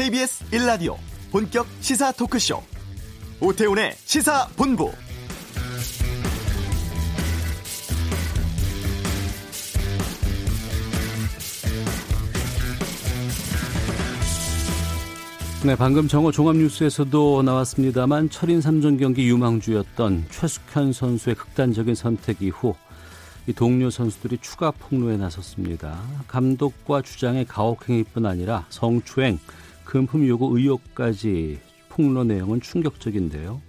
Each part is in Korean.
KBS 1라디오 본격 시사 토크쇼 오태훈의 시사본부 네, 방금 정오 종합뉴스에서도 나왔습니다만 철인 3종 경기 유망주였던 최숙현 선수의 극단적인 선택 이후 이 동료 선수들이 추가 폭로에 나섰습니다. 감독과 주장의 가혹행위뿐 아니라 성추행, 금품 요구 의혹까지 폭로 내용은 충격적인데요.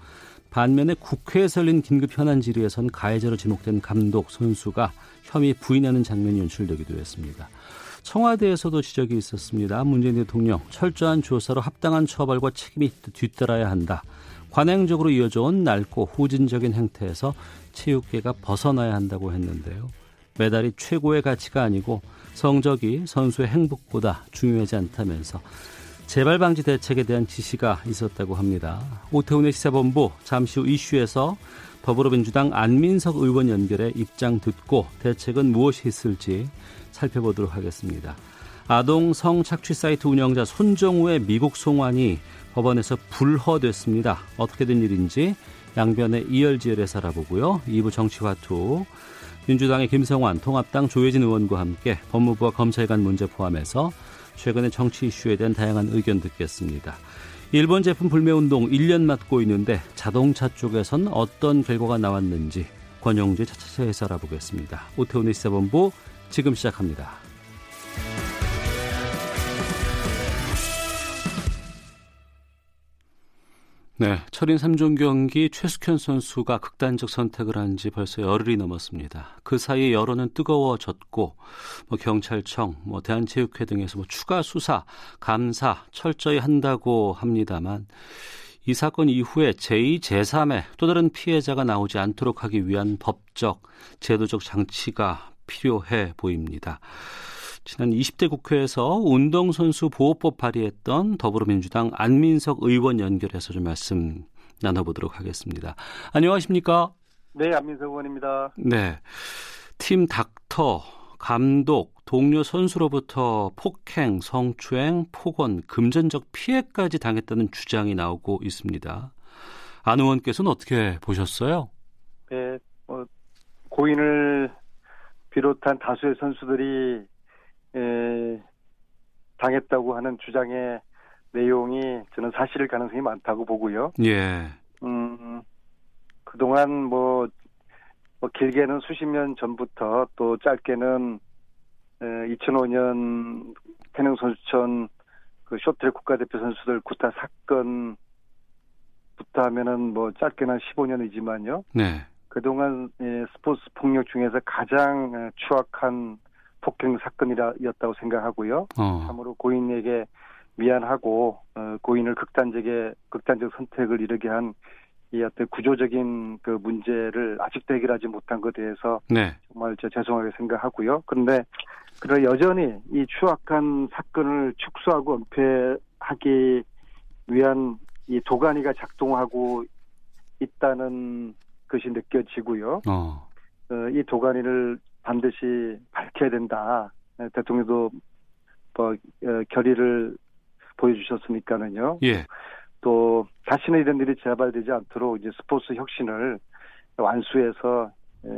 반면에 국회에 열린 긴급 현안 질의에선 가해자로 지목된 감독 선수가 혐의 부인하는 장면이 연출되기도 했습니다. 청와대에서도 지적이 있었습니다. 문재인 대통령 철저한 조사로 합당한 처벌과 책임이 뒤따라야 한다. 관행적으로 이어져온 낡고 후진적인 행태에서 체육계가 벗어나야 한다고 했는데요. 메달이 최고의 가치가 아니고 성적이 선수의 행복보다 중요하지 않다면서 재발 방지 대책에 대한 지시가 있었다고 합니다. 오태훈의 시사본부 잠시 후 이슈에서 더불어민주당 안민석 의원 연결해 입장 듣고 대책은 무엇이 있을지 살펴보도록 하겠습니다. 아동 성착취 사이트 운영자 손정우의 미국 송환이 법원에서 불허됐습니다. 어떻게 된 일인지 양변의 이열지열에 알아보고요. 2부 정치화투 민주당의 김성환, 통합당 조혜진 의원과 함께 법무부와 검찰 간 문제 포함해서 최근의 정치 이슈에 대한 다양한 의견 듣겠습니다. 일본 제품 불매운동 1년 맞고 있는데 자동차 쪽에선 어떤 결과가 나왔는지 권영주의 차차차에서 알아보겠습니다. 오태훈의 시사본부 지금 시작합니다. 네, 철인 3종 경기 최숙현 선수가 극단적 선택을 한 지 벌써 열흘이 넘었습니다. 그 사이에 여론은 뜨거워졌고 뭐 경찰청, 뭐 대한체육회 등에서 뭐 추가 수사, 감사 철저히 한다고 합니다만 이 사건 이후에 제2, 제3의 또 다른 피해자가 나오지 않도록 하기 위한 법적, 제도적 장치가 필요해 보입니다. 지난 20대 국회에서 운동선수 보호법 발의했던 더불어민주당 안민석 의원 연결해서 좀 말씀 나눠보도록 하겠습니다. 안녕하십니까? 네, 안민석 의원입니다. 네. 팀 닥터, 감독, 동료 선수로부터 폭행, 성추행, 폭언, 금전적 피해까지 당했다는 주장이 나오고 있습니다. 안 의원께서는 어떻게 보셨어요? 네, 뭐, 고인을 비롯한 다수의 선수들이 에, 당했다고 하는 주장의 내용이 저는 사실일 가능성이 많다고 보고요. 예. 음, 그동안 뭐, 뭐 길게는 수십 년 전부터 또 짧게는 에, 2005년 태릉 선수촌 그 쇼트랙 국가대표 선수들 구타 사건 부터 하면은 뭐 짧게는 15년이지만요. 네. 그동안 스포츠 폭력 중에서 가장 추악한 폭행 사건이었다고 생각하고요. 어. 참으로 고인에게 미안하고 어, 고인을 극단적의 극단적 선택을 이르게 한 이 어떤 구조적인 그 문제를 아직도 해결하지 못한 것에 대해서 네. 정말 저 죄송하게 생각하고요. 그런데 그러 여전히 이 추악한 사건을 축소하고 은폐하기 위한 이 도가니가 작동하고 있다는 것이 느껴지고요. 어. 어, 이 도가니를 반드시 밝혀야 된다. 네, 대통령도 뭐 어, 결의를 보여주셨으니까는요. 예. 또 다시는 이런 일이 재발되지 않도록 이제 스포츠 혁신을 완수해서 에,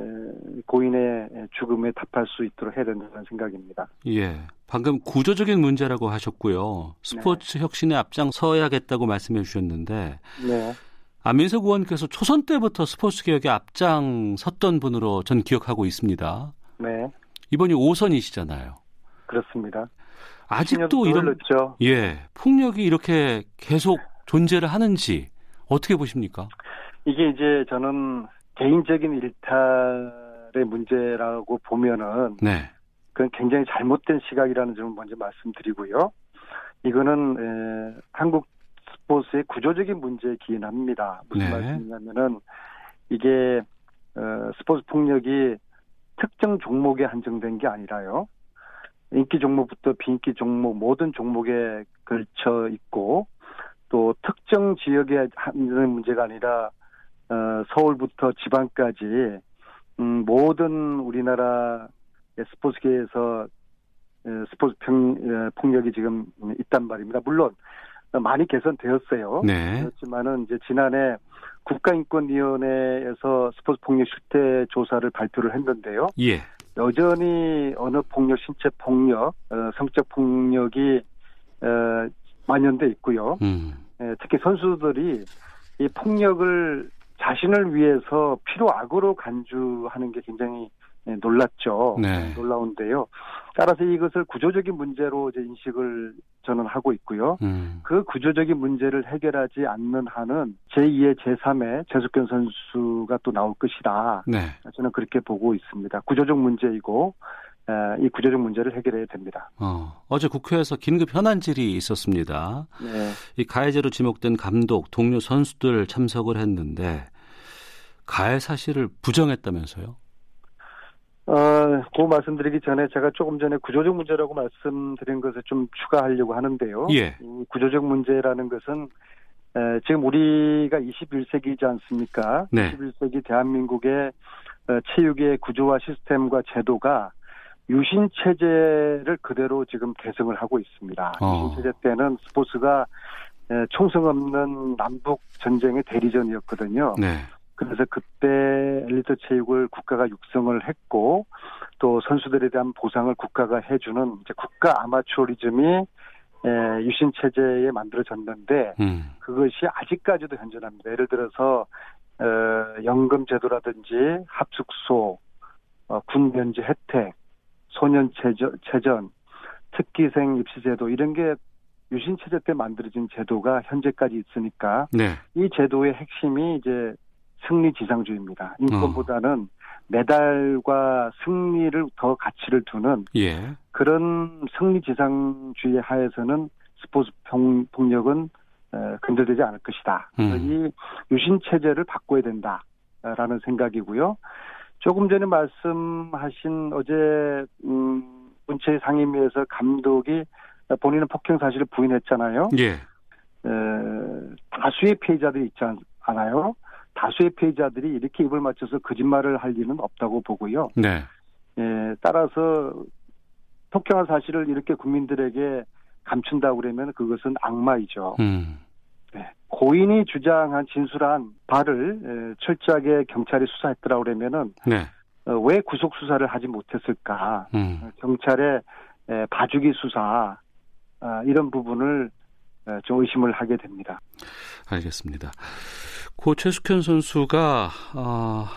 고인의 죽음에 답할 수 있도록 해야 된다는 생각입니다. 예. 방금 구조적인 문제라고 하셨고요. 스포츠 네. 혁신에 앞장서야겠다고 말씀해 주셨는데 네. 안민석 의원께서 초선 때부터 스포츠 개혁에 앞장섰던 분으로 전 기억하고 있습니다. 네. 이번이 5선이시잖아요. 그렇습니다. 아직도 이런 흘렀죠. 예 폭력이 이렇게 계속 존재를 하는지 어떻게 보십니까? 이게 이제 저는 개인적인 일탈의 문제라고 보면은 네. 그건 굉장히 잘못된 시각이라는 점을 먼저 말씀드리고요. 이거는 에, 한국 스포츠의 구조적인 문제에 기인합니다. 무슨 네. 말씀이냐면은 이게 어, 스포츠 폭력이 특정 종목에 한정된 게 아니라요. 인기 종목부터 비인기 종목 모든 종목에 걸쳐 있고 또 특정 지역에 하는 문제가 아니라 어, 서울부터 지방까지 음, 모든 우리나라 스포츠계에서 스포츠 평, 폭력이 지금 있단 말입니다. 물론 많이 개선되었어요. 네. 그렇지만은 이제 지난해 국가인권위원회에서 스포츠 폭력 실태 조사를 발표를 했는데요. 예. 여전히 언어 폭력, 신체 폭력, 어, 성적 폭력이 어, 만연돼 있고요. 음. 예, 특히 선수들이 이 폭력을 자신을 위해서 필요 악으로 간주하는 게 굉장히 예, 놀랐죠. 네. 놀라운데요. 따라서 이것을 구조적인 문제로 이제 인식을 저는 하고 있고요. 음. 그 구조적인 문제를 해결하지 않는 한은 제2의 제3의 재숙견 선수가 또 나올 것이다. 네. 저는 그렇게 보고 있습니다. 구조적 문제이고 이 구조적 문제를 해결해야 됩니다. 어, 어제 국회에서 긴급 현안 질이 있었습니다. 네. 이 가해자로 지목된 감독, 동료 선수들 참석을 했는데 가해 사실을 부정했다면서요? 어, 그 말씀드리기 전에 제가 조금 전에 구조적 문제라고 말씀드린 것을 좀 추가하려고 하는데요. 예. 이 구조적 문제라는 것은 에, 지금 우리가 21세기이지 않습니까? 네. 21세기 대한민국의 어, 체육의 구조와 시스템과 제도가 유신 체제를 그대로 지금 계승을 하고 있습니다. 어. 유신 체제 때는 스포츠가 에, 총성 없는 남북 전쟁의 대리전이었거든요. 네. 그래서 그때 엘리트 체육을 국가가 육성을 했고 또 선수들에 대한 보상을 국가가 해주는 이제 국가 아마추어리즘이 에, 유신 체제에 만들어졌는데 음. 그것이 아직까지도 현존합니다. 예를 들어서 어, 연금 제도라든지 합숙소, 어, 군 면제 혜택, 소년 체전, 체전, 특기생 입시 제도 이런 게 유신 체제 때 만들어진 제도가 현재까지 있으니까 네. 이 제도의 핵심이 이제 승리 지상주의입니다. 인권보다는 어. 메달과 승리를 더 가치를 두는 예. 그런 승리 지상주의 하에서는 스포츠 폭력은 근절되지 않을 것이다. 음. 이 유신 체제를 바꿔야 된다라는 생각이고요. 조금 전에 말씀하신 어제 음, 문체 상임위에서 감독이 본인은 폭행 사실을 부인했잖아요. 예. 에, 다수의 피해자들이 있지 않아요. 다수의 피해자들이 이렇게 입을 맞춰서 거짓말을 할 리는 없다고 보고요. 네. 예, 따라서 폭행한 사실을 이렇게 국민들에게 감춘다 그러면 그것은 악마이죠. 음. 네. 고인이 주장한 진술한 바를 예, 철저하게 경찰이 수사했더라 그러면은 네. 어, 왜 구속 수사를 하지 못했을까? 음. 경찰의 예, 봐주기 수사 아, 이런 부분을 예, 좀 의심을 하게 됩니다. 알겠습니다. 고 최숙현 선수가 어,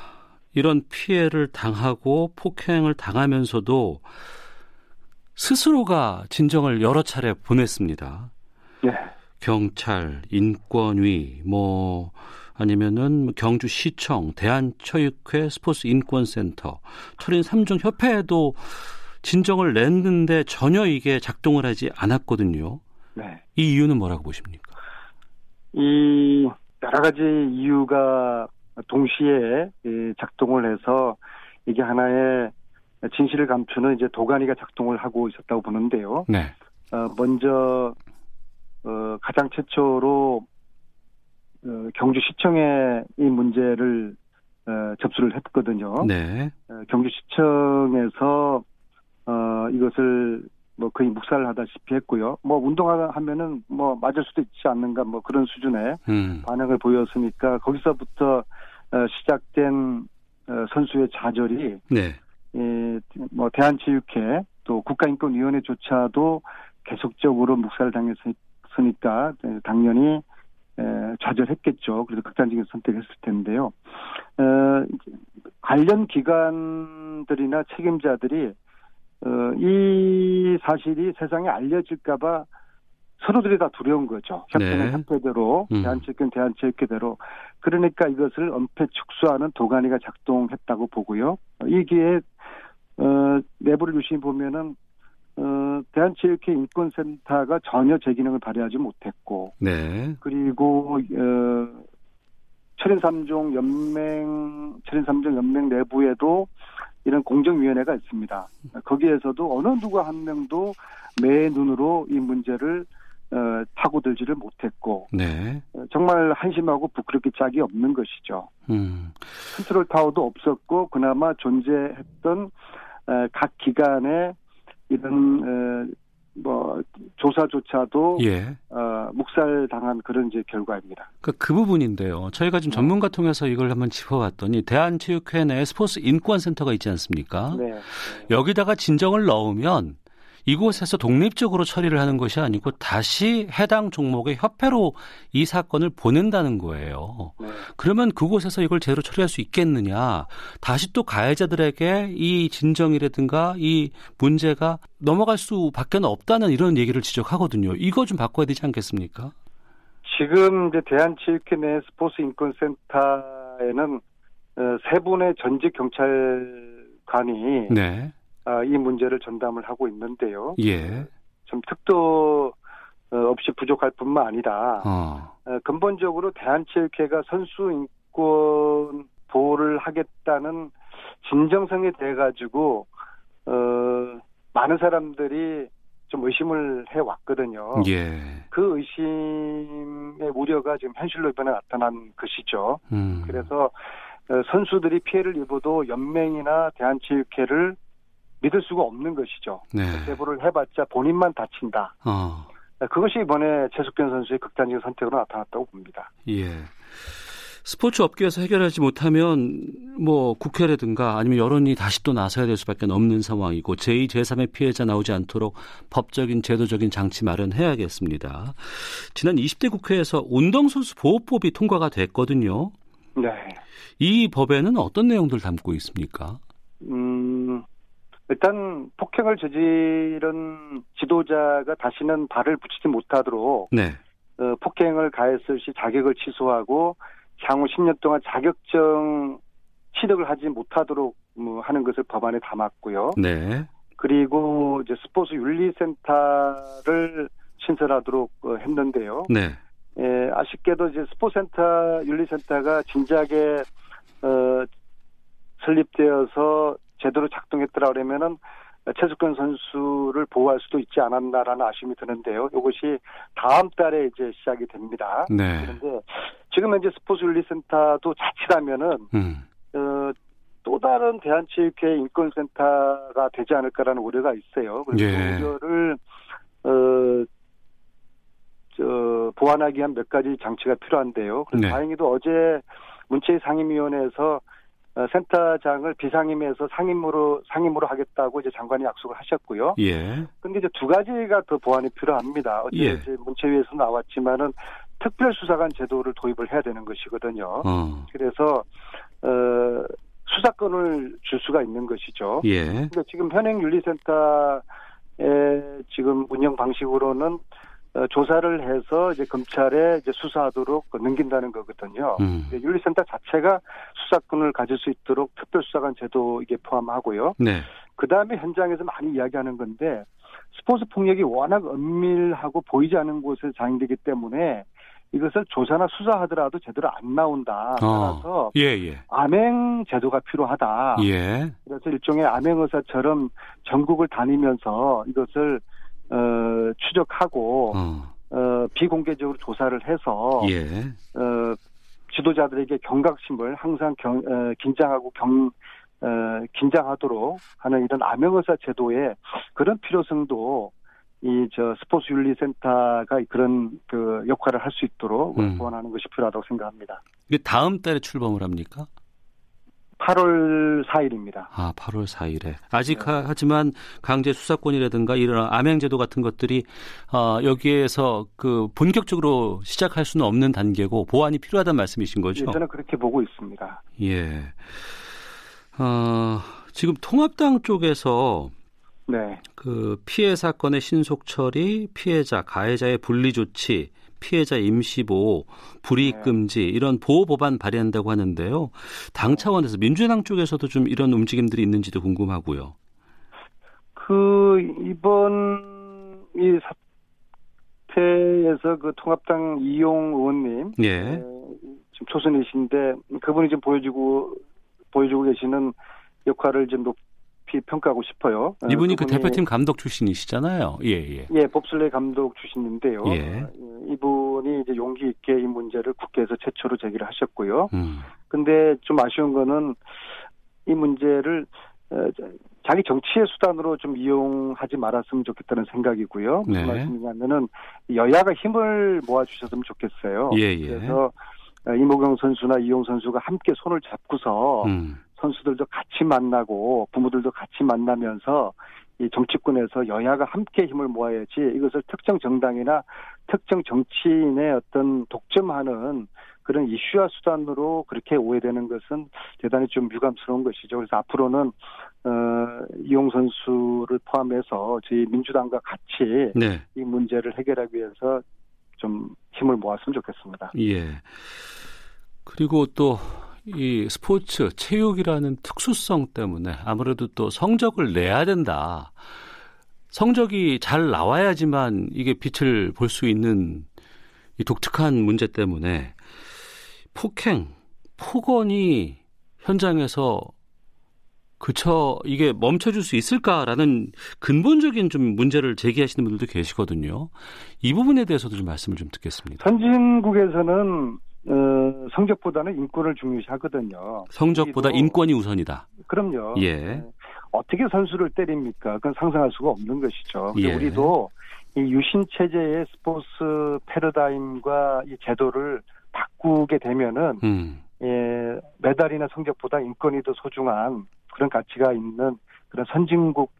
이런 피해를 당하고 폭행을 당하면서도 스스로가 진정을 여러 차례 보냈습니다. 네. 경찰, 인권위, 뭐 아니면은 경주시청, 대한체육회 스포츠 인권센터, 철인 3종 협회에도 진정을 냈는데 전혀 이게 작동을 하지 않았거든요. 네. 이 이유는 뭐라고 보십니까? 이 여러 가지 이유가 동시에 작동을 해서 이게 하나의 진실을 감추는 이제 도가니가 작동을 하고 있었다고 보는데요. 네. 어, 먼저 어, 가장 최초로 어, 경주시청에 이 문제를 어, 접수를 했거든요. 네. 어, 경주시청에서 어, 이것을 뭐 거의 묵살을 하다시피 했고요. 뭐 운동하면은 뭐 맞을 수도 있지 않는가 뭐 그런 수준의 음. 반응을 보였으니까 거기서부터 어, 시작된 어, 선수의 좌절이 네. 예, 뭐 대한체육회 또 국가인권위원회조차도 계속적으로 묵살을 당했으니까 당연히 에, 좌절했겠죠. 그래서 극단적인 선택을 했을 텐데요. 어, 관련 기관들이나 책임자들이 어, 이 사실이 세상에 알려질까봐 서로들이 다 두려운 거죠. 협회는 네. 협회대로, 음. 대한체육회는 대한체육회대로. 그러니까 이것을 엄폐 축소하는 도가니가 작동했다고 보고요. 이게 어, 내부를 유심히 보면은 어, 대한체육회 인권센터가 전혀 제 기능을 발휘하지 못했고, 네. 그리고 어, 철인 3종 연맹, 철인 3종 연맹 내부에도 이런 공정위원회가 있습니다. 거기에서도 어느 누구 한 명도 매 눈으로 이 문제를 어, 파고들지를 못했고 네. 어, 정말 한심하고 부끄럽게 짝이 없는 것이죠. 음. 컨트롤 타워도 없었고 그나마 존재했던 어, 각 기관의 이런 어, 뭐 조사조차도 예. 어, 묵살당한 그런 이제 결과입니다. 그, 그 부분인데요. 저희가 지금 전문가 통해서 이걸 한번 짚어봤더니 대한체육회 내 스포츠 인권센터가 있지 않습니까? 네. 네. 여기다가 진정을 넣으면 이곳에서 독립적으로 처리를 하는 것이 아니고 다시 해당 종목의 협회로 이 사건을 보낸다는 거예요. 네. 그러면 그곳에서 이걸 제대로 처리할 수 있겠느냐? 다시 또 가해자들에게 이 진정이라든가 이 문제가 넘어갈 수밖에 없다는 이런 얘기를 지적하거든요. 이거 좀 바꿔야 되지 않겠습니까? 지금 이제 대한체육회 내 스포츠 인권센터에는 어, 세 분의 전직 경찰관이 네. 아, 이 문제를 전담을 하고 있는데요. 예. 좀 특도 어, 없이 부족할 뿐만 아니라 어. 어, 근본적으로 대한체육회가 선수 인권 보호를 하겠다는 진정성에 대해 가지고 어, 많은 사람들이 좀 의심을 해 왔거든요. 예. 그 의심의 우려가 지금 현실로 이번에 나타난 것이죠. 음. 그래서 어, 선수들이 피해를 입어도 연맹이나 대한체육회를 믿을 수가 없는 것이죠. 네. 제보를 해봤자 본인만 다친다. 어. 그것이 이번에 최숙현 선수의 극단적인 선택으로 나타났다고 봅니다. 예. 스포츠 업계에서 해결하지 못하면 뭐 국회라든가 아니면 여론이 다시 또 나서야 될 수밖에 없는 상황이고 제2, 제3의 피해자 나오지 않도록 법적인 제도적인 장치 마련해야겠습니다. 지난 20대 국회에서 운동선수 보호법이 통과가 됐거든요. 네. 이 법에는 어떤 내용들 담고 있습니까? 음, 일단 폭행을 저지른 지도자가 다시는 발을 붙이지 못하도록 네. 어, 폭행을 가했을 시 자격을 취소하고 향후 10년 동안 자격증 취득을 하지 못하도록 뭐 하는 것을 법안에 담았고요. 네. 그리고 이제 스포츠 윤리센터를 신설하도록 어, 했는데요. 네. 예, 아쉽게도 이제 스포센터 윤리센터가 진작에 어, 설립되어서 제대로 작동했더라 그러면은 최숙현 선수를 보호할 수도 있지 않았나라는 아쉬움이 드는데요. 이것이 다음 달에 이제 시작이 됩니다. 네. 그런데 지금 현재 스포츠 윤리센터도 자칫하면은 음. 어, 또 다른 대한체육회 인권센터가 되지 않을까라는 우려가 있어요. 그래서 예. 그 우려를 어, 저 보완하기 위한 몇 가지 장치가 필요한데요. 그래서 네. 다행히도 어제 문체위 상임위원회에서 어, 센터장을 비상임에서 상임으로 상임으로 하겠다고 이제 장관이 약속을 하셨고요. 예. 근데 이제 두 가지가 더 보완이 필요합니다. 어제 예. 이제 문체위에서 나왔지만은 특별수사관 제도를 도입을 해야 되는 것이거든요. 어. 그래서 어, 수사권을 줄 수가 있는 것이죠. 예. 그러니까 지금 현행 윤리센터의 지금 운영 방식으로는 어, 조사를 해서 이제 검찰에 이제 수사하도록 넘긴다는 거거든요. 음. 근데 윤리센터 자체가 수사권을 가질 수 있도록 특별수사관 제도 이게 포함하고요. 네. 그 다음에 현장에서 많이 이야기하는 건데 스포츠 폭력이 워낙 은밀하고 보이지 않는 곳에 장행되기 때문에 이것을 조사나 수사하더라도 제대로 안 나온다. 따라서 어. 예, 예. 암행 제도가 필요하다. 예. 그래서 일종의 암행 의사처럼 전국을 다니면서 이것을 어, 추적하고 어. 어, 비공개적으로 조사를 해서 예. 어, 지도자들에게 경각심을 항상 경, 어, 긴장하고 경 어, 긴장하도록 하는 이런 암행의사 제도의 그런 필요성도 이 저 스포츠 윤리 센터가 그런 그 역할을 할 수 있도록 음. 보완하는 것이 필요하다고 생각합니다. 이게 다음 달에 출범을 합니까? 8월 4일입니다. 아, 8월 4일에. 아직 네. 하, 하지만 강제 수사권이라든가 이런 암행 제도 같은 것들이 어, 여기에서 그 본격적으로 시작할 수는 없는 단계고 보완이 필요하다는 말씀이신 거죠? 예, 저는 그렇게 보고 있습니다. 예. 어, 지금 통합당 쪽에서 네. 그 피해 사건의 신속 처리, 피해자, 가해자의 분리 조치, 피해자 임시 보호, 불이익 네. 금지 이런 보호 법안 발의한다고 하는데요. 당 차원에서 민주당 쪽에서도 좀 이런 움직임들이 있는지도 궁금하고요. 그 이번 이 사태에서 그 통합당 이용 의원님 예. 에, 지금 초선이신데 그분이 지금 보여주고 보여주고 계시는 역할을 좀 높이 평가하고 싶어요. 어, 이분이 그 대표팀 감독 출신이시잖아요. 예, 예. 예, 법슬레 감독 출신인데요. 예. 어, 이분이 이제 용기 있게 이 문제를 국회에서 최초로 제기를 하셨고요. 음. 근데 좀 아쉬운 거는 이 문제를 어, 저- 자기 정치의 수단으로 좀 이용하지 말았으면 좋겠다는 생각이고요. 네. 무슨 말씀이냐면은 여야가 힘을 모아주셨으면 좋겠어요. 예, 예. 그래서 어, 이모경 선수나 이용 선수가 함께 손을 잡고서 음. 선수들도 같이 만나고 부모들도 같이 만나면서 이 정치권에서 여야가 함께 힘을 모아야지 이것을 특정 정당이나 특정 정치인의 어떤 독점하는 그런 이슈와 수단으로 그렇게 오해되는 것은 대단히 좀 유감스러운 것이죠. 그래서 앞으로는 어, 이용 선수를 포함해서 저희 민주당과 같이 네. 이 문제를 해결하기 위해서 좀 힘을 모았으면 좋겠습니다. 예. 그리고 또 이 스포츠, 체육이라는 특수성 때문에 아무래도 또 성적을 내야 된다. 성적이 잘 나와야지만 이게 빛을 볼 수 있는 이 독특한 문제 때문에 폭행, 폭언이 현장에서 그쳐 이게 멈춰줄 수 있을까라는 근본적인 좀 문제를 제기하시는 분들도 계시거든요. 이 부분에 대해서도 좀 말씀을 좀 듣겠습니다. 선진국에서는 어, 성적보다는 인권을 중요시하거든요. 성적보다 인권이 우선이다. 그럼요. 예. 네. 어떻게 선수를 때립니까? 그건 상상할 수가 없는 것이죠. 예. 우리도 이 유신 체제의 스포츠 패러다임과 이 제도를 바꾸게 되면은 음. 예, 메달이나 성적보다 인권이 더 소중한 그런 가치가 있는 그런 선진국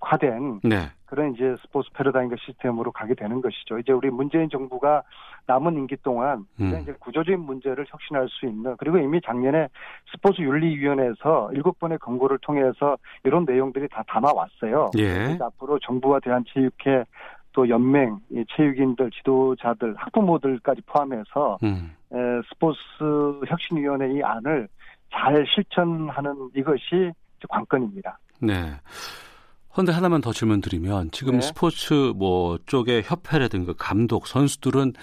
화된 네. 그런 이제 스포츠 패러다임과 시스템으로 가게 되는 것이죠. 이제 우리 문재인 정부가 남은 임기 동안 음. 이제 구조적인 문제를 혁신할 수 있는 그리고 이미 작년에 스포츠 윤리위원회에서 일곱 번의 권고를 통해서 이런 내용들이 다 담아왔어요. 예. 앞으로 정부와 대한체육회 또 연맹, 이 체육인들, 지도자들, 학부모들까지 포함해서 음. 에, 스포츠 혁신위원회 이 안을 잘 실천하는 이것이 관건입니다. 네. 그런데 하나만 더 질문 드리면 지금 네. 스포츠 뭐 쪽의 협회라든가 감독 선수들은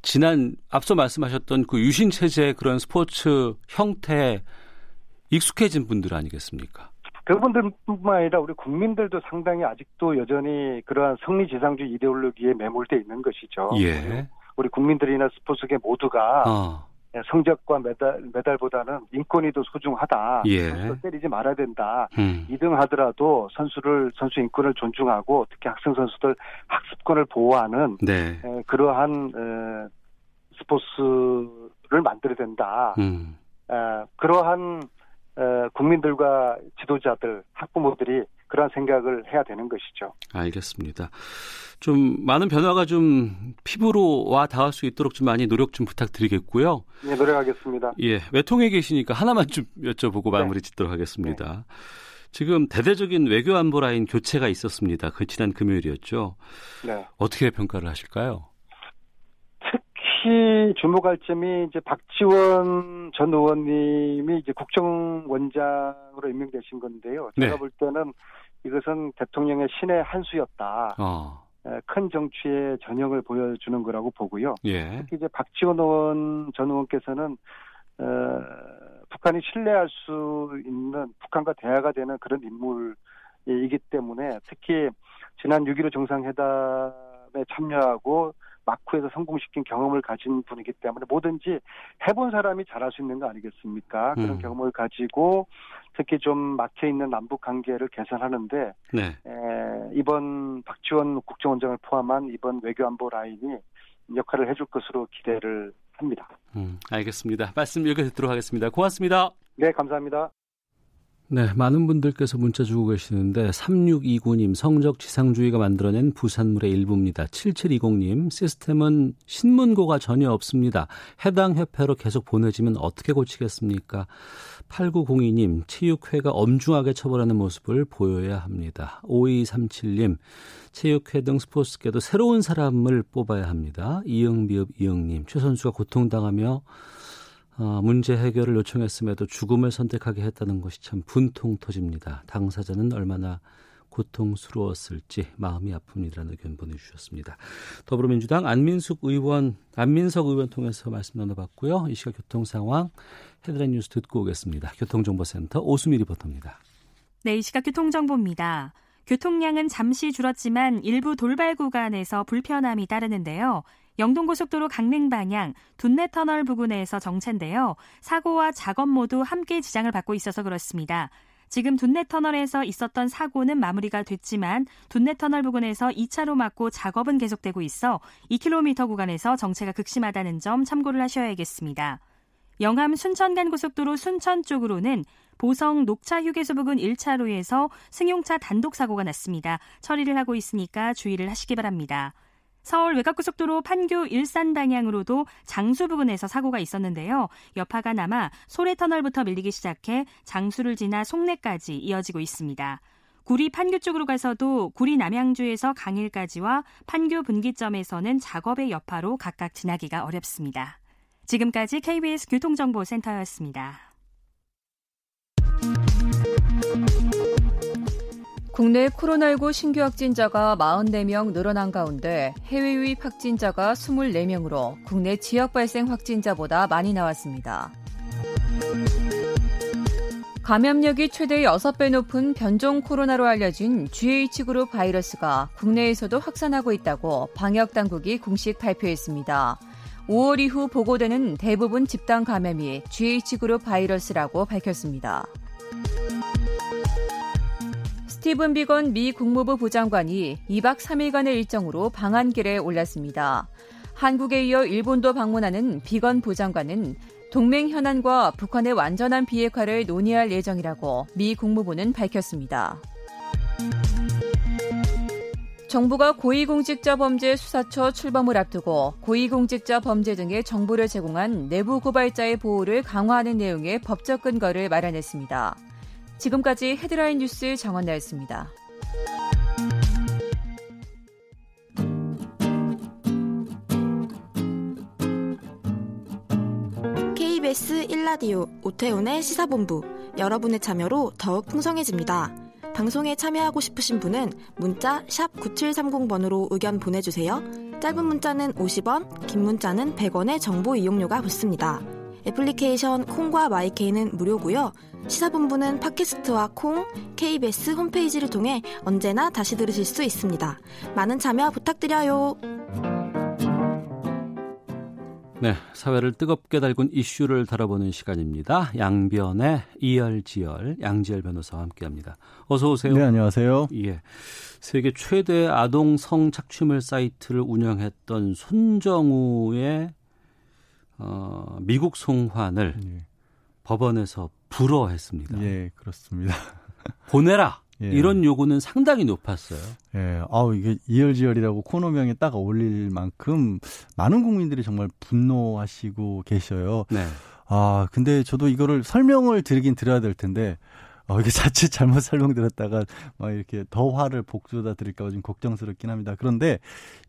지난 앞서 말씀하셨던 그 유신 체제의 그런 스포츠 형태에 익숙해진 분들 아니겠습니까? 그분들뿐만 아니라 우리 국민들도 상당히 아직도 여전히 그러한 성리지상주의 이데올로기에 매몰돼 있는 것이죠. 예. 우리 국민들이나 스포츠계 모두가 어. 성적과 메달, 메달보다는 인권이 더 소중하다. 예. 선수를 때리지 말아야 된다. 음. 2등 하더라도 선수를 선수 인권을 존중하고 특히 학생 선수들 학습권을 보호하는 네. 에, 그러한 에, 스포츠를 만들어야 된다. 음. 에, 그러한 에, 국민들과 지도자들, 학부모들이 그러한 생각을 해야 되는 것이죠. 알겠습니다. 좀 많은 변화가 좀 피부로 와 닿을 수 있도록 좀 많이 노력 좀 부탁드리겠고요. 네, 노력하겠습니다. 예, 외통에 계시니까 하나만 좀 여쭤보고 마무리 짓도록 하겠습니다. 지금 대대적인 외교 안보 라인 교체가 있었습니다. 그 지난 금요일이었죠. 네. 어떻게 평가를 하실까요? 특히 주목할 점이 이제 박지원 전 의원님이 이제 국정원장으로 임명되신 건데요. 제가 네. 볼 때는 이것은 대통령의 신의 한 수였다. 어, 에, 큰 정치의 전형을 보여주는 거라고 보고요. 예, 특히 이제 박지원 의원 전 의원께서는 어, 북한이 신뢰할 수 있는 북한과 대화가 되는 그런 인물이기 때문에 특히 지난 6.15 정상회담에 참여하고 마쿠에서 성공시킨 경험을 가진 분이기 때문에 뭐든지 해본 사람이 잘할 수 있는 거 아니겠습니까? 그런 음. 경험을 가지고 특히 좀 막혀 있는 남북 관계를 개선하는데 네, 에, 이번 박지원 국정원장을 포함한 이번 외교안보 라인이 역할을 해줄 것으로 기대를 합니다. 음, 알겠습니다. 말씀 여기서 듣도록 하겠습니다. 고맙습니다. 네, 감사합니다. 네, 많은 분들께서 문자 주고 계시는데 3629님 성적 지상주의가 만들어낸 부산물의 일부입니다. 7720님 시스템은 신문고가 전혀 없습니다. 해당 협회로 계속 보내지면 어떻게 고치겠습니까? 8902님 체육회가 엄중하게 처벌하는 모습을 보여야 합니다. 5237님 체육회 등 스포츠계도 새로운 사람을 뽑아야 합니다. 이영비읍 이영님 최 선수가 고통당하며 어, 문제 해결을 요청했음에도 죽음을 선택하게 했다는 것이 참 분통 터집니다. 당사자는 얼마나 고통스러웠을지 마음이 아픕니다라는 의견 보내주셨습니다. 더불어민주당 안민숙 의원, 안민석 의원 통해서 말씀 나눠봤고요. 이 시각 교통 상황 헤드라인 뉴스 듣고 오겠습니다. 교통정보센터 오수미 리포터입니다. 네, 이 시각 교통정보입니다. 교통량은 잠시 줄었지만 일부 돌발 구간에서 불편함이 따르는데요. 영동고속도로 강릉 방향 둔내터널 부근에서 정체인데요. 사고와 작업 모두 함께 지장을 받고 있어서 그렇습니다. 지금 둔내터널에서 있었던 사고는 마무리가 됐지만 둔내터널 부근에서 2차로 막고 작업은 계속되고 있어 2km 구간에서 정체가 극심하다는 점 참고를 하셔야겠습니다. 영암 순천간 고속도로 순천 쪽으로는 보성 녹차 휴게소 부근 1차로에서 승용차 단독 사고가 났습니다. 처리를 하고 있으니까 주의를 하시기 바랍니다. 서울 외곽고속도로 판교 일산 방향으로도 장수 부근에서 사고가 있었는데요. 여파가 남아 소래터널부터 밀리기 시작해 장수를 지나 송내까지 이어지고 있습니다. 구리 판교 쪽으로 가서도 구리 남양주에서 강일까지와 판교 분기점에서는 작업의 여파로 각각 지나기가 어렵습니다. 지금까지 KBS 교통정보센터였습니다. 국내 코로나19 신규 확진자가 44명 늘어난 가운데 해외 유입 확진자가 24명으로 국내 지역 발생 확진자보다 많이 나왔습니다. 감염력이 최대 6배 높은 변종 코로나로 알려진 GH그룹 바이러스가 국내에서도 확산하고 있다고 방역당국이 공식 발표했습니다. 5월 이후 보고되는 대부분 집단 감염이 GH그룹 바이러스라고 밝혔습니다. 스티븐 비건 미 국무부 부장관이 2박 3일간의 일정으로 방한길에 올랐습니다. 한국에 이어 일본도 방문하는 비건 부장관은 동맹 현안과 북한의 완전한 비핵화를 논의할 예정이라고 미 국무부는 밝혔습니다. 정부가 고위공직자 범죄 수사처 출범을 앞두고 고위공직자 범죄 등의 정보를 제공한 내부 고발자의 보호를 강화하는 내용의 법적 근거를 마련했습니다. 지금까지 헤드라인 뉴스 정원 나였습니다. KBS 1라디오 오태훈의 시사본부 여러분의 참여로 더욱 풍성해집니다. 방송에 참여하고 싶으신 분은 문자 9730번으로 의견 보내주세요. 짧은 문자는 50원, 긴 문자는 100원의 정보 이용료가 붙습니다. 애플리케이션 콩과 마이케이는 무료고요. 시사본부는 팟캐스트와 콩, KBS 홈페이지를 통해 언제나 다시 들으실 수 있습니다. 많은 참여 부탁드려요. 네, 사회를 뜨겁게 달군 이슈를 다뤄보는 시간입니다. 양변의 이열지열 양지열 변호사와 함께합니다. 어서 오세요. 네, 안녕하세요. 예, 세계 최대 아동 성 착취물 사이트를 운영했던 손정우의 어, 미국 송환을 예. 법원에서 불허했습니다. 예, 그렇습니다. 보내라. 예. 이런 요구는 상당히 높았어요. 예, 아우 이게 이열지열이라고 코너명에 딱 어울릴 만큼 많은 국민들이 정말 분노하시고 계셔요. 네. 아, 근데 저도 이거를 설명을 드리긴 드려야 될 텐데 어, 이게 자칫 잘못 설명드렸다가 막 이렇게 더 화를 복수다 드릴까 봐 좀 걱정스럽긴 합니다. 그런데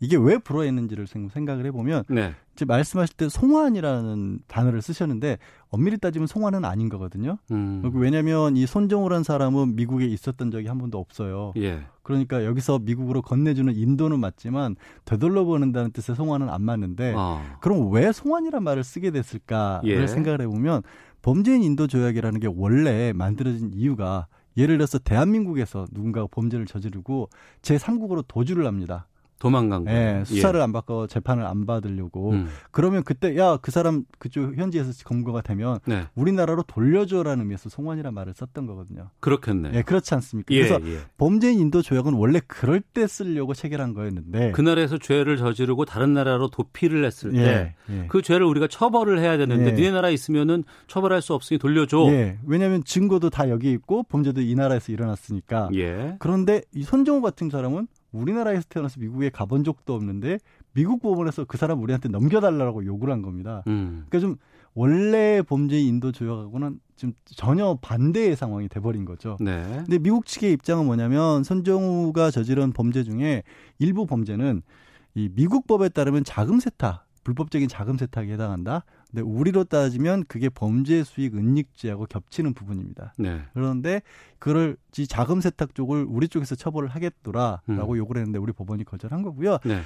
이게 왜 불어했는지를 생각을 해보면 네. 이제 말씀하실 때 송환이라는 단어를 쓰셨는데 엄밀히 따지면 송환은 아닌 거거든요. 음. 왜냐하면 이 손정우란 사람은 미국에 있었던 적이 한 번도 없어요. 예. 그러니까 여기서 미국으로 건네주는 인도는 맞지만 되돌려 보낸다는 뜻의 송환은 안 맞는데 어. 그럼 왜 송환이란 말을 쓰게 됐을까를 예. 생각을 해보면 범죄인 인도 조약이라는 게 원래 만들어진 이유가 예를 들어서 대한민국에서 누군가가 범죄를 저지르고 제3국으로 도주를 합니다. 도망간 거예요. 네, 수사를 예. 안 받고 재판을 안 받으려고. 음. 그러면 그때 야 그 사람 그쪽 현지에서 검거가 되면 네. 우리나라로 돌려줘라는 의미에서 송환이라는 말을 썼던 거거든요. 그렇겠네. 예, 그렇지 않습니까? 예, 그래서 예. 범죄인 인도 조약은 원래 그럴 때 쓰려고 체결한 거였는데 그 나라에서 죄를 저지르고 다른 나라로 도피를 했을 때그 예, 예. 죄를 우리가 처벌을 해야 되는데 예. 니네 나라에 있으면은 처벌할 수 없으니 돌려줘. 예. 왜냐하면 증거도 다 여기 있고 범죄도 이 나라에서 일어났으니까. 예. 그런데 이 손정호 같은 사람은 우리나라에서 태어나서 미국에 가본 적도 없는데 미국 법원에서 그 사람 우리한테 넘겨달라고 요구를 한 겁니다. 음. 그러니까 좀 원래 범죄 인도 조약하고는 지금 전혀 반대의 상황이 돼버린 거죠. 네. 근데 미국 측의 입장은 뭐냐면 손정우가 저지른 범죄 중에 일부 범죄는 이 미국 법에 따르면 자금 세탁, 불법적인 자금 세탁에 해당한다. 근데 우리로 따지면 그게 범죄 수익 은닉죄하고 겹치는 부분입니다. 네. 그런데 그걸 이 자금 세탁 쪽을 우리 쪽에서 처벌을 하겠더라라고 음. 요구를 했는데 우리 법원이 거절한 거고요. 네.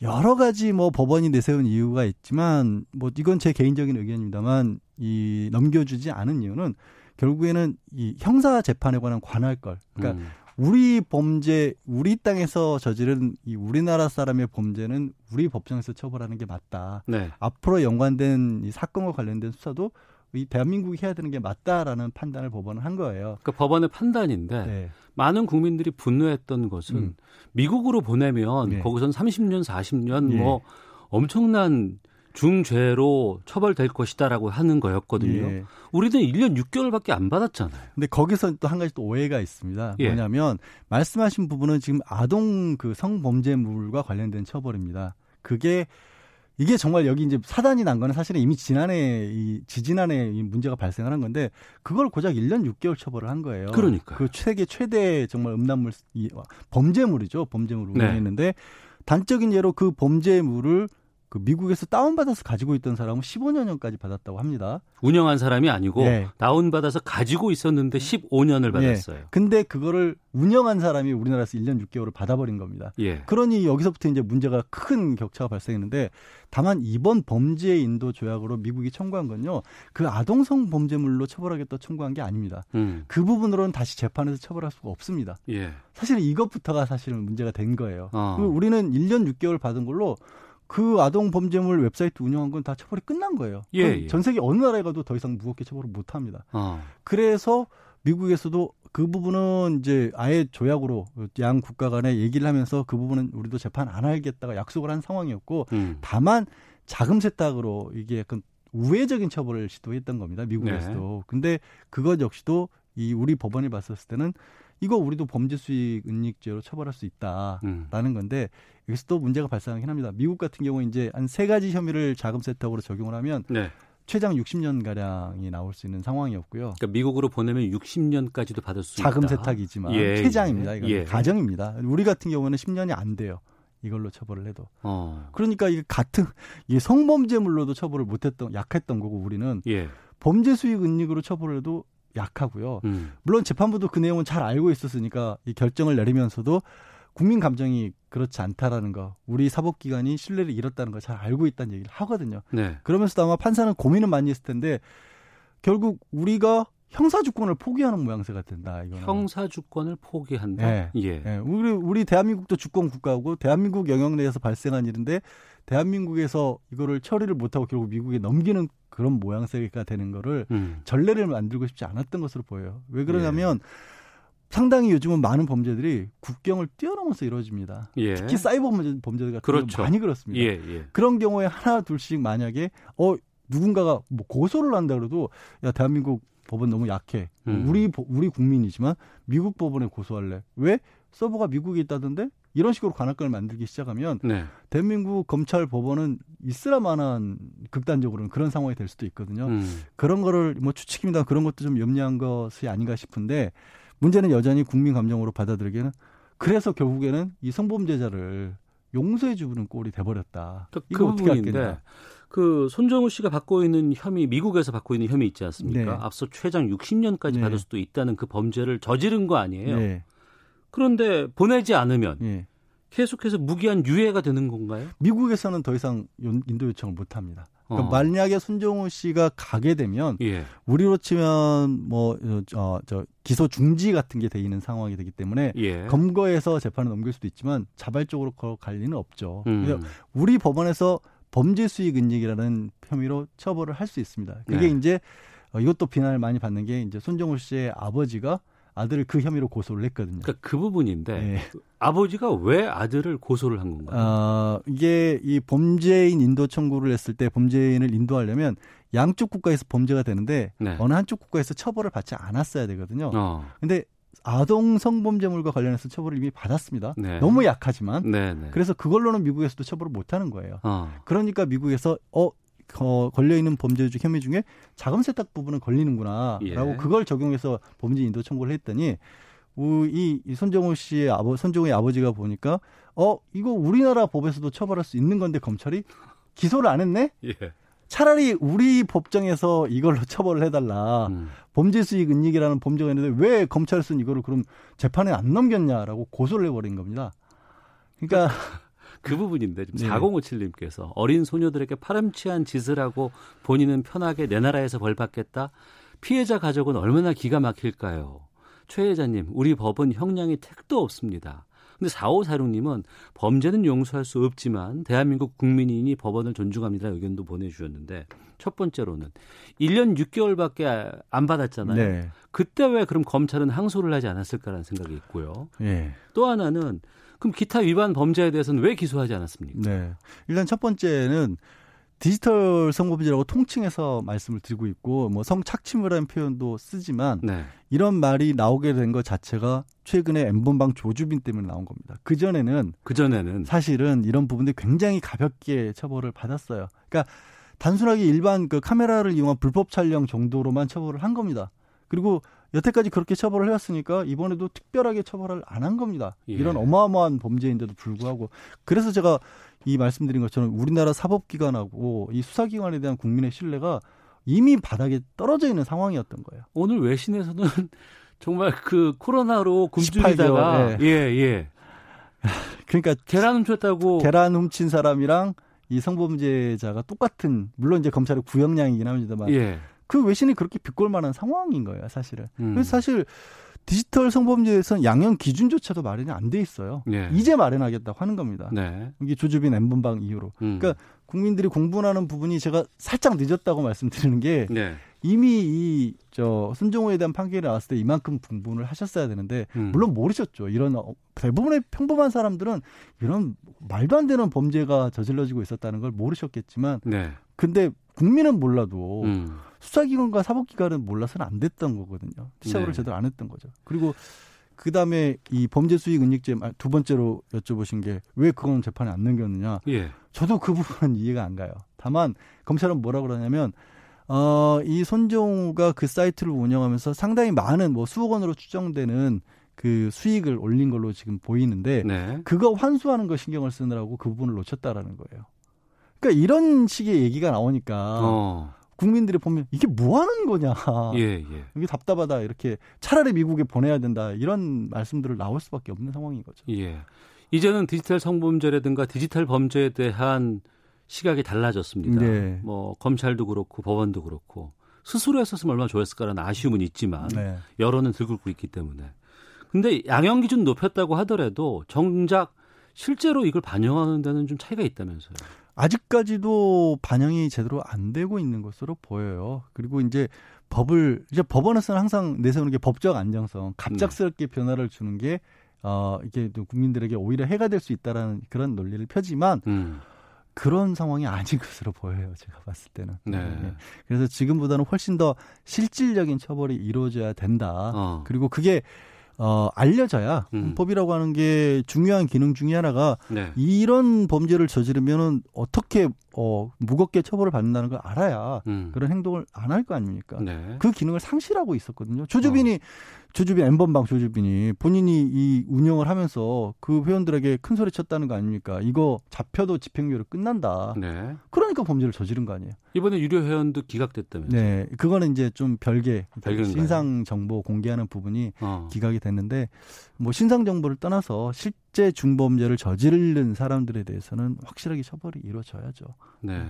여러 가지 뭐 법원이 내세운 이유가 있지만 뭐 이건 제 개인적인 의견입니다만 이 넘겨주지 않은 이유는 결국에는 이 형사 재판에 관한 관할 걸 그러니까 음. 우리 범죄, 우리 땅에서 저지른 이 우리나라 사람의 범죄는 우리 법정에서 처벌하는 게 맞다. 네. 앞으로 연관된 이 사건과 관련된 수사도 이 대한민국이 해야 되는 게 맞다라는 판단을 법원은 한 거예요. 그 법원의 판단인데 네. 많은 국민들이 분노했던 것은 음. 미국으로 보내면 네. 거기선 30년, 40년 네. 뭐 엄청난 중죄로 처벌될 것이다라고 하는 거였거든요. 예. 우리는 1년 6개월밖에 안 받았잖아요. 근데 거기서 또 한 가지 또 오해가 있습니다. 예. 뭐냐면 말씀하신 부분은 지금 아동 그 성범죄물과 관련된 처벌입니다. 그게 이게 정말 여기 이제 사단이 난 거는 사실은 이미 지난해 이 지지난해 이 문제가 발생을 한 건데 그걸 고작 1년 6개월 처벌을 한 거예요. 그러니까 그 세계 최대 정말 음란물 이 범죄물이죠. 범죄물을 네. 운영했는데 단적인 예로 그 범죄물을 그 미국에서 다운받아서 가지고 있던 사람은 15년형까지 받았다고 합니다. 운영한 사람이 아니고 네. 다운받아서 가지고 있었는데 15년을 받았어요. 네. 근데 그거를 운영한 사람이 우리나라에서 1년 6개월을 받아버린 겁니다. 예. 그러니 여기서부터 이제 문제가 큰 격차가 발생했는데 다만 이번 범죄 인도 조약으로 미국이 청구한 건요. 그 아동성 범죄물로 처벌하겠다 청구한 게 아닙니다. 음. 그 부분으로는 다시 재판에서 처벌할 수가 없습니다. 예. 사실 이것부터가 사실은 문제가 된 거예요. 어. 우리는 1년 6개월 받은 걸로 그 아동 범죄물 웹사이트 운영한 건 다 처벌이 끝난 거예요. 예, 예. 전 세계 어느 나라에 가도 더 이상 무겁게 처벌을 못 합니다. 어. 그래서 미국에서도 그 부분은 이제 아예 조약으로 양 국가 간에 얘기를 하면서 그 부분은 우리도 재판 안 하겠다가 약속을 한 상황이었고 음. 다만 자금 세탁으로 이게 약간 우회적인 처벌을 시도했던 겁니다. 미국에서도. 네. 근데 그것 역시도 이 우리 법원이 봤었을 때는 이거 우리도 범죄 수익 은닉죄로 처벌할 수 있다라는 음. 건데 여기서 또 문제가 발생하긴 합니다. 미국 같은 경우 이제 한 세 가지 혐의를 자금 세탁으로 적용을 하면 네. 최장 60년 가량이 나올 수 있는 상황이었고요. 그러니까 미국으로 보내면 60년까지도 받을 수 자금 있다. 세탁이지만 예, 최장입니다. 이건 예. 가정입니다. 우리 같은 경우는 10년이 안 돼요. 이걸로 처벌을 해도. 어. 그러니까 이게 같은 이 성범죄물로도 처벌을 못했던 약했던 거고 우리는 예. 범죄 수익 은닉으로 처벌을 해도 약하고요. 음. 물론 재판부도 그 내용은 잘 알고 있었으니까 이 결정을 내리면서도 국민 감정이 그렇지 않다라는 거, 우리 사법기관이 신뢰를 잃었다는 걸 잘 알고 있다는 얘기를 하거든요. 네. 그러면서도 아마 판사는 고민은 많이 했을 텐데 결국 우리가 형사주권을 포기하는 모양새가 된다. 이거는. 형사주권을 포기한다. 네. 예. 네. 우리 우리 대한민국도 주권 국가고 대한민국 영역 내에서 발생한 일인데 대한민국에서 이거를 처리를 못하고 결국 미국에 넘기는 그런 모양새가 되는 거를 음. 전례를 만들고 싶지 않았던 것으로 보여요. 왜 그러냐면 예. 상당히 요즘은 많은 범죄들이 국경을 뛰어넘어서 이루어집니다. 예. 특히 사이버 범죄들 같은 그렇죠. 많이 그렇습니다. 예, 예. 그런 경우에 하나 둘씩 만약에 어 누군가가 뭐 고소를 한다 그래도 야 대한민국 법은 너무 약해. 음. 우리 우리 국민이지만 미국 법원에 고소할래. 왜? 서버가 미국에 있다던데 이런 식으로 관할권을 만들기 시작하면 네. 대한민국 검찰 법원은 있으라만한 극단적으로는 그런 상황이 될 수도 있거든요. 음. 그런 거를 뭐 추측입니다. 그런 것도 좀 염려한 것이 아닌가 싶은데 문제는 여전히 국민 감정으로 받아들이기에는 그래서 결국에는 이 성범죄자를 용서해 주는 꼴이 돼버렸다. 그 이거 그 어떻게 할겠냐. 그 손정우 씨가 받고 있는 혐의 미국에서 받고 있는 혐의 있지 않습니까? 네. 앞서 최장 60년까지 네. 받을 수도 있다는 그 범죄를 저지른 거 아니에요? 네. 그런데 보내지 않으면 네. 계속해서 무기한 유예가 되는 건가요? 미국에서는 더 이상 인도 요청을 못 합니다. 그러니까 어. 만약에 손정우 씨가 가게 되면 예. 우리로 치면 뭐 어, 저 기소 중지 같은 게 돼 있는 상황이 되기 때문에 예. 검거해서 재판을 넘길 수도 있지만 자발적으로 갈 리는 없죠. 음. 우리 법원에서 범죄 수익 은닉이라는 혐의로 처벌을 할 수 있습니다. 그게 네. 이제 어, 이것도 비난을 많이 받는 게 이제 손정우 씨의 아버지가 아들을 그 혐의로 고소를 했거든요. 그러니까 그 부분인데 네. 아버지가 왜 아들을 고소를 한 건가요? 어, 이게 이 범죄인 인도 청구를 했을 때 범죄인을 인도하려면 양쪽 국가에서 범죄가 되는데 네. 어느 한쪽 국가에서 처벌을 받지 않았어야 되거든요. 어. 근데 아동 성범죄물과 관련해서 처벌을 이미 받았습니다. 네. 너무 약하지만 네, 네. 그래서 그걸로는 미국에서도 처벌을 못 하는 거예요. 어. 그러니까 미국에서 어 어, 걸려 있는 범죄 중 혐의 중에 자금 세탁 부분은 걸리는구나라고 예. 그걸 적용해서 범죄 인도 청구를 했더니 이, 이 손정우 씨의 아버 손정우의 아버지가 보니까 어 이거 우리나라 법에서도 처벌할 수 있는 건데 검찰이 기소를 안 했네. 예. 차라리 우리 법정에서 이걸로 처벌을 해달라. 음. 범죄 수익 은닉이라는 범죄가 있는데 왜 검찰에서는 이거를 그럼 재판에 안 넘겼냐라고 고소를 해버린 겁니다. 그러니까 그 부분인데 지금 네. 4057님께서 어린 소녀들에게 파렴치한 짓을 하고 본인은 편하게 내 나라에서 벌 받겠다. 피해자 가족은 얼마나 기가 막힐까요? 최 회자님, 우리 법은 형량이 택도 없습니다. 근데 4546님은 범죄는 용서할 수 없지만 대한민국 국민이니 법원을 존중합니다 의견도 보내주셨는데 첫 번째로는 1년 6개월밖에 안 받았잖아요. 네. 그때 왜 그럼 검찰은 항소를 하지 않았을까라는 생각이 있고요. 네. 또 하나는 그럼 기타 위반 범죄에 대해서는 왜 기소하지 않았습니까? 네. 일단 첫 번째는 디지털 성범죄라고 통칭해서 말씀을 드리고 있고 뭐 성착취물이라는 표현도 쓰지만 네. 이런 말이 나오게 된 것 자체가 최근에 엠번방 조주빈 때문에 나온 겁니다. 그 전에는 그 전에는 사실은 이런 부분들이 굉장히 가볍게 처벌을 받았어요. 그러니까 단순하게 일반 그 카메라를 이용한 불법 촬영 정도로만 처벌을 한 겁니다. 그리고 여태까지 그렇게 처벌을 해왔으니까 이번에도 특별하게 처벌을 안 한 겁니다. 예. 이런 어마어마한 범죄인데도 불구하고 그래서 제가 이 말씀드린 것처럼 우리나라 사법기관하고 이 수사기관에 대한 국민의 신뢰가 이미 바닥에 떨어져 있는 상황이었던 거예요. 오늘 외신에서는 정말 그 코로나로 굶주리다가 예, 예. 그러니까 계란 훔쳤다고 계란 훔친 사람이랑 이 성범죄자가 똑같은 물론 이제 검찰의 구형량이긴 합니다만 예. 그 외신이 그렇게 비꼴 만한 상황인 거예요, 사실은. 음. 그래서 사실 디지털 성범죄에서는 양형 기준조차도 마련이 안 돼 있어요. 네. 이제 마련하겠다고 하는 겁니다. 네. 이게 조주빈 엠번방 이후로. 음. 그러니까 국민들이 공분하는 부분이 제가 살짝 늦었다고 말씀드리는 게 네. 이미 이 저 손정호에 대한 판결이 나왔을 때 이만큼 분분을 하셨어야 되는데 음. 물론 모르셨죠. 이런 어, 대부분의 평범한 사람들은 이런 말도 안 되는 범죄가 저질러지고 있었다는 걸 모르셨겠지만 네. 근데 국민은 몰라도 음. 수사기관과 사법기관은 몰라서는 안 됐던 거거든요. 시작을 네. 제대로 안 했던 거죠. 그리고 그 다음에 이 범죄 수익 은닉죄 두 번째로 여쭤보신 게 왜 그건 재판에 안 넘겼느냐. 예. 저도 그 부분은 이해가 안 가요. 다만 검찰은 뭐라 그러냐면 어, 이 손종우가 그 사이트를 운영하면서 상당히 많은 뭐 수억 원으로 추정되는 그 수익을 올린 걸로 지금 보이는데 네. 그거 환수하는 거 신경을 쓰느라고 그 부분을 놓쳤다라는 거예요. 그러니까 이런 식의 얘기가 나오니까 어. 국민들이 보면 이게 뭐 하는 거냐. 예, 예. 이게 답답하다. 이렇게 차라리 미국에 보내야 된다. 이런 말씀들을 나올 수밖에 없는 상황인 거죠. 예. 이제는 디지털 성범죄라든가 디지털 범죄에 대한 시각이 달라졌습니다. 네. 뭐 검찰도 그렇고 법원도 그렇고 스스로 했었으면 얼마나 좋았을까라는 아쉬움은 있지만 네. 여론은 들끓고 있기 때문에. 근데 양형 기준 높였다고 하더라도 정작 실제로 이걸 반영하는 데는 좀 차이가 있다면서요. 아직까지도 반영이 제대로 안 되고 있는 것으로 보여요. 그리고 이제 법을 이제 법원에서는 항상 내세우는 게 법적 안정성, 갑작스럽게 네. 변화를 주는 게 어, 이게 국민들에게 오히려 해가 될 수 있다라는 그런 논리를 펴지만 음. 그런 상황이 아닌 것으로 보여요. 제가 봤을 때는. 네. 네. 그래서 지금보다는 훨씬 더 실질적인 처벌이 이루어져야 된다. 어. 그리고 그게 어, 알려져야 음. 헌법이라고 하는 게 중요한 기능 중의 하나가 네. 이런 범죄를 저지르면은 어떻게 어, 무겁게 처벌을 받는다는 걸 알아야 음. 그런 행동을 안 할 거 아닙니까? 네. 그 기능을 상실하고 있었거든요. 조주빈이 어. 조주빈 엠번방 조주빈이 본인이 이 운영을 하면서 그 회원들에게 큰 소리 쳤다는 거 아닙니까? 이거 잡혀도 집행유예로 끝난다. 네. 그러니까 범죄를 저지른 거 아니에요. 이번에 유료 회원도 기각됐다면서요? 네, 그거는 이제 좀 별개 신상 정보 공개하는 부분이 어. 기각이 됐는데 뭐 신상 정보를 떠나서 실 제 중범죄를 저지른 사람들에 대해서는 확실하게 처벌이 이루어져야죠. 네.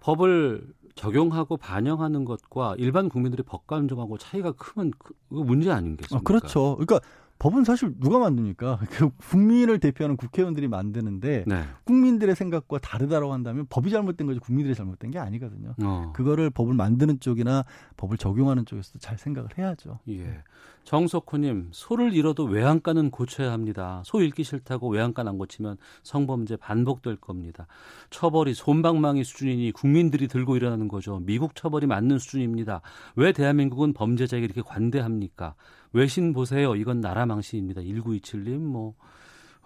법을 적용하고 반영하는 것과 일반 국민들이 법 감정하고 차이가 크면 그 문제 아닌겠습니까? 아, 그렇죠. 그러니까 법은 사실 누가 만드니까 그 국민을 대표하는 국회의원들이 만드는데 네. 국민들의 생각과 다르다고 한다면 법이 잘못된 거지 국민들이 잘못된 게 아니거든요. 어. 그거를 법을 만드는 쪽이나 법을 적용하는 쪽에서도 잘 생각을 해야죠. 예. 정석호님 소를 잃어도 외양간은 고쳐야 합니다. 소 잃기 싫다고 외양간 안 고치면 성범죄 반복될 겁니다. 처벌이 솜방망이 수준이니 국민들이 들고 일어나는 거죠. 미국 처벌이 맞는 수준입니다. 왜 대한민국은 범죄자에게 이렇게 관대합니까? 외신 보세요. 이건 나라 망신입니다. 1927님, 뭐,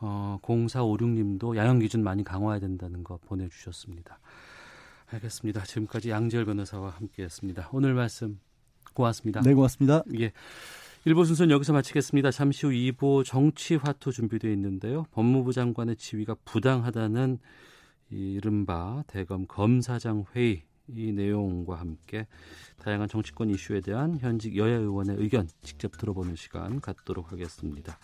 어, 0456님도 양형 기준 많이 강화해야 된다는 거 보내주셨습니다. 알겠습니다. 지금까지 양지열 변호사와 함께 했습니다. 오늘 말씀 고맙습니다. 네, 고맙습니다. 예. 일부 순서는 여기서 마치겠습니다. 잠시 후 2부 정치 화투 준비되어 있는데요. 법무부 장관의 지위가 부당하다는 이른바 대검 검사장 회의 이 내용과 함께 다양한 정치권 이슈에 대한 현직 여야 의원의 의견 직접 들어보는 시간 갖도록 하겠습니다.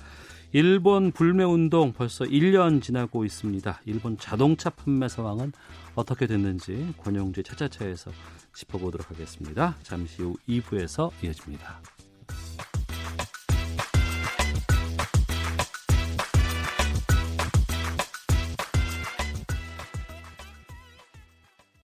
일본 불매 운동 벌써 1년 지나고 있습니다. 일본 자동차 판매 상황은 어떻게 됐는지 권영주의 차차차에서 짚어보도록 하겠습니다. 잠시 후 2부에서 이어집니다.